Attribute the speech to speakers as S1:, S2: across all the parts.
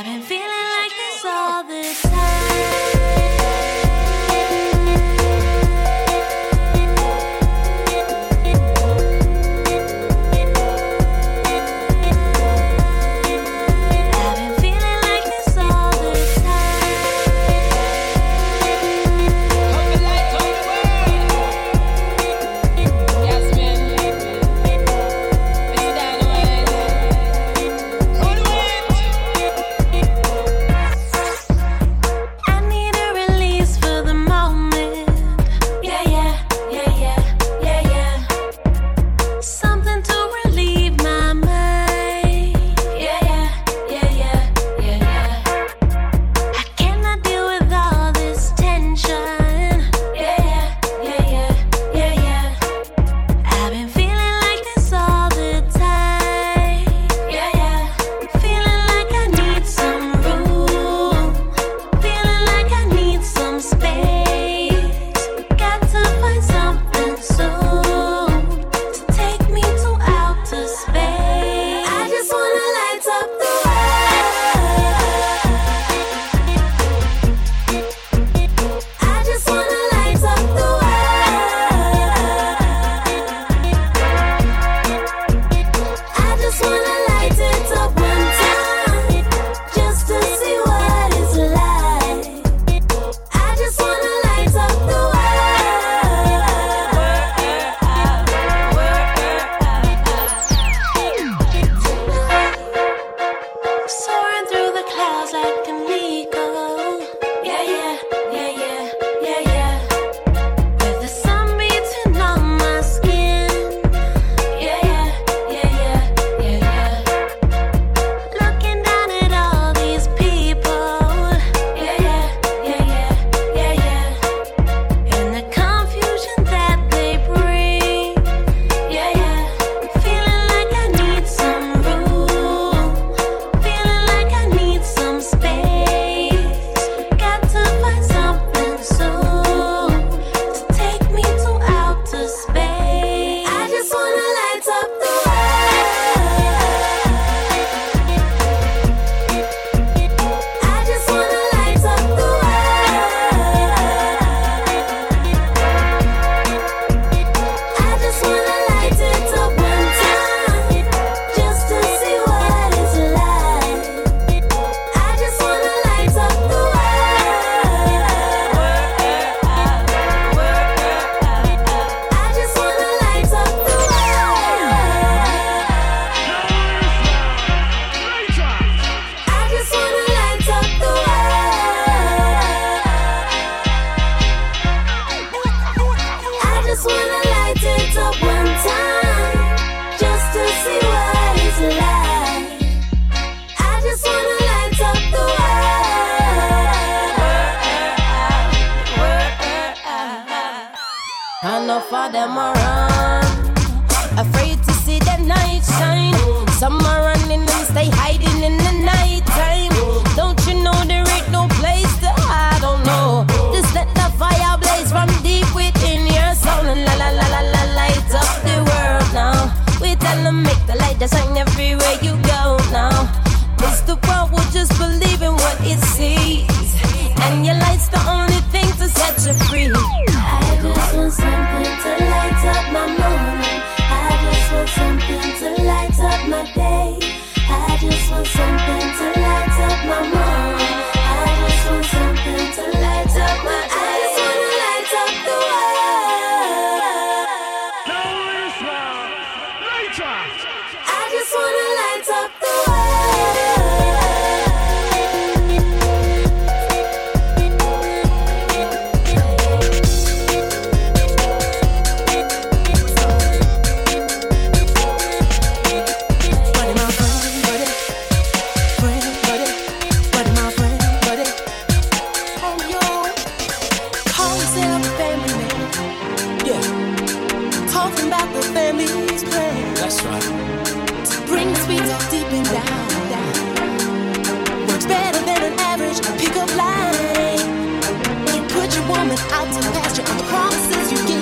S1: I've been feeling
S2: for them a run. Afraid to see the night shine. Some are running and stay hiding in the night time. Don't you know there ain't no place to I don't know. Just let the fire blaze from deep within your soul and la la la la la light up the world now. We tell them make the light that shine everywhere you go now. Cause world will just believe in what it sees. And your light's the only thing to set you free.
S1: I just want something to light up my morning. I just want something to light up my day. I just want something to
S3: what's last year and the promises you give.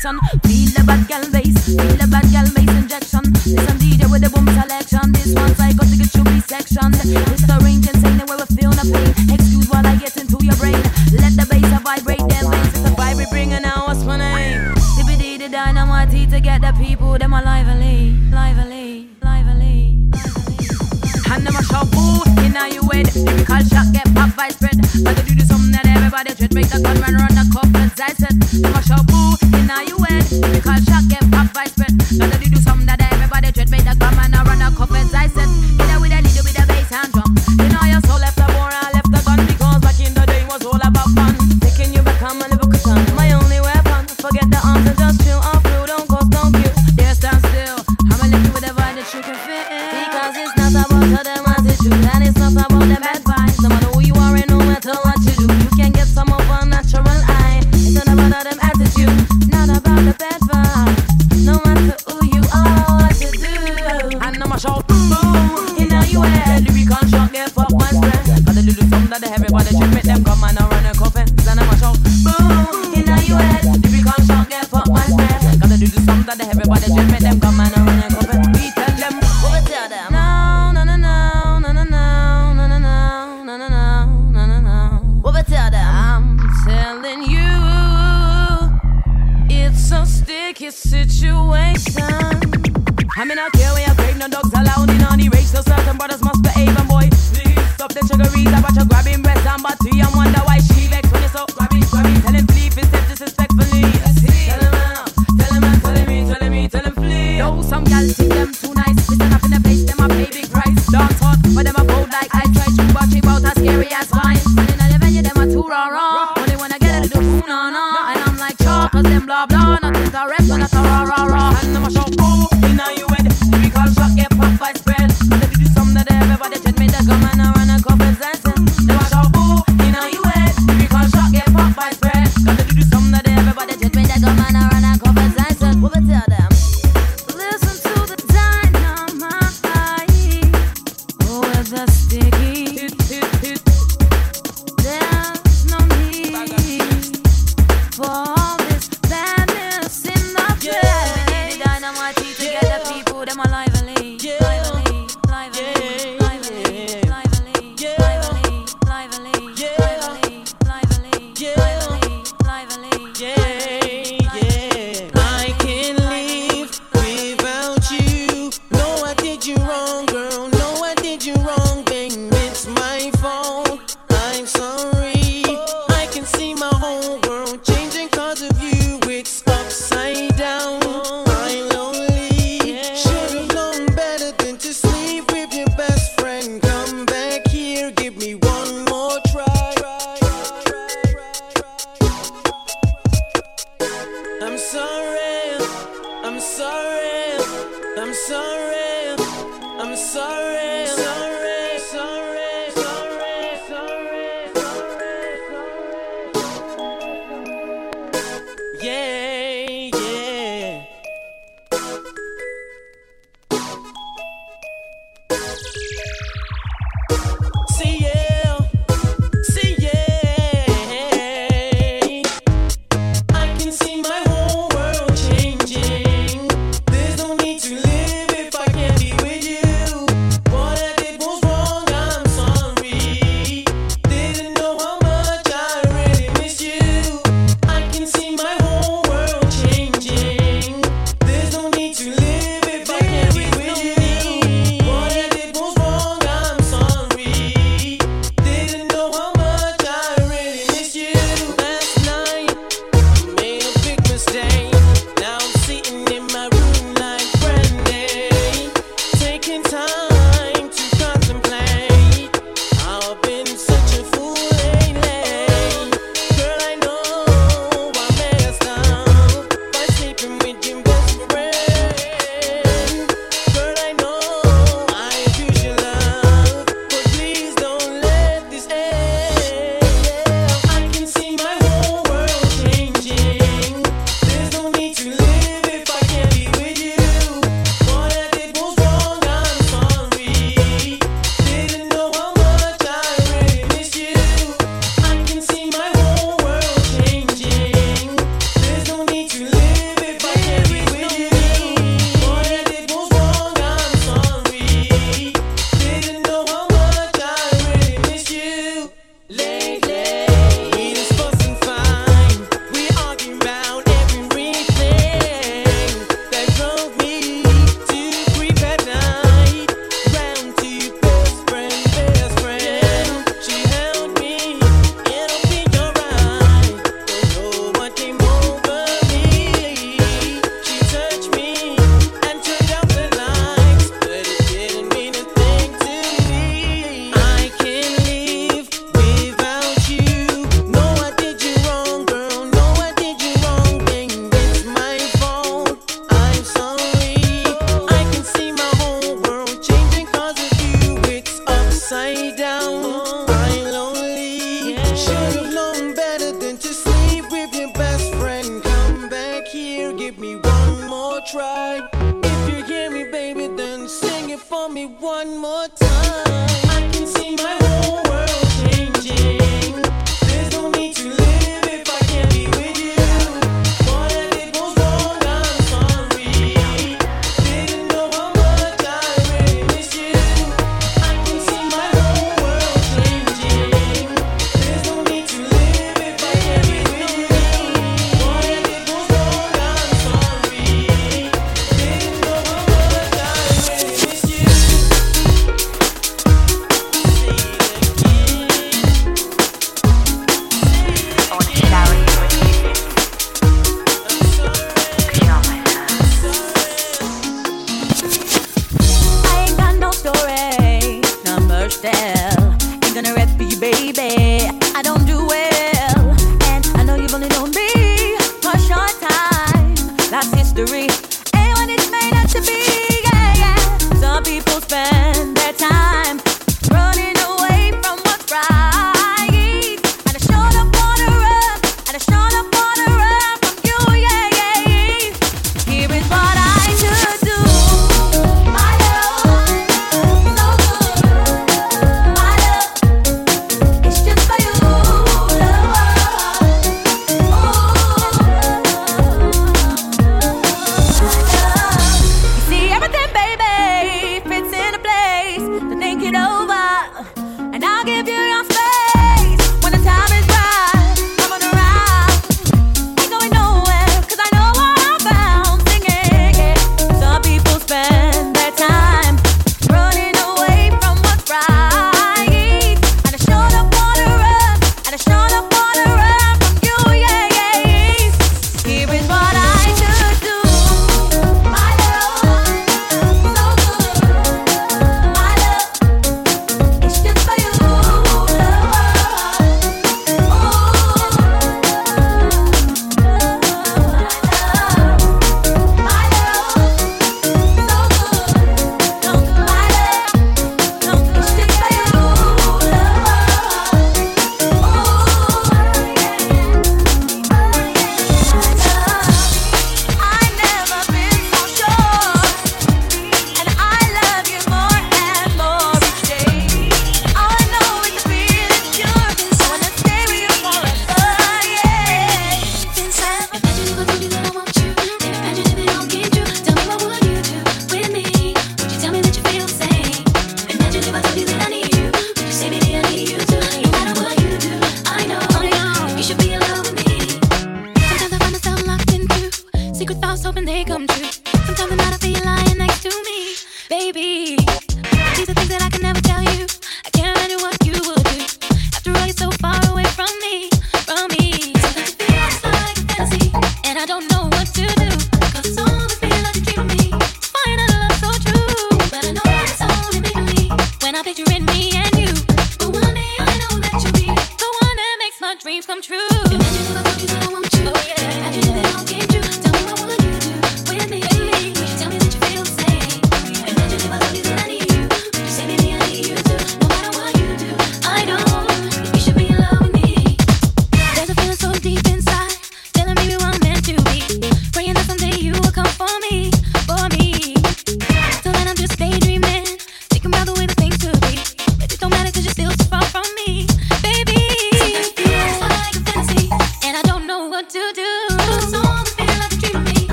S4: son. Feel the bad girl bass. I'm in a care where you're brave. no dogs allowed in on the rage. So certain brothers must behave, and boy, please stop the triggeries. I watch you grab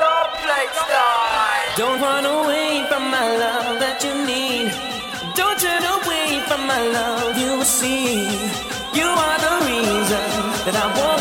S5: Don't play nice. Don't run away from my love that you need. Don't turn away from my love, you will see. You are the reason that I won't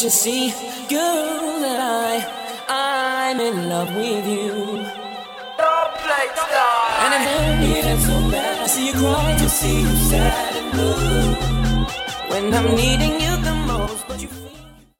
S5: Can't you see, girl, that I, I'm in love with you? And it hurt me that's so bad. I see you cry to see you sad and blue. When I'm needing you the